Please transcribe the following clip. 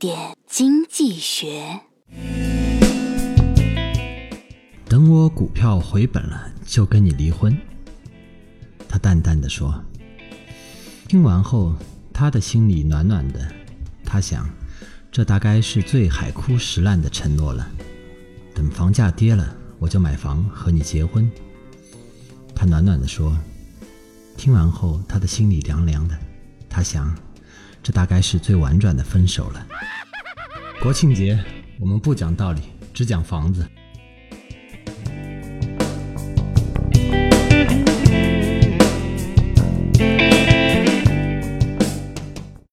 点经济学。等我股票回本了，就跟你离婚。他淡淡的说。听完后，他的心里暖暖的。他想，这大概是最海枯石烂的承诺了。等房价跌了，我就买房和你结婚。他暖暖的说。听完后，他的心里凉凉的。他想，这大概是最婉转的分手了。国庆节，我们不讲道理，只讲房子。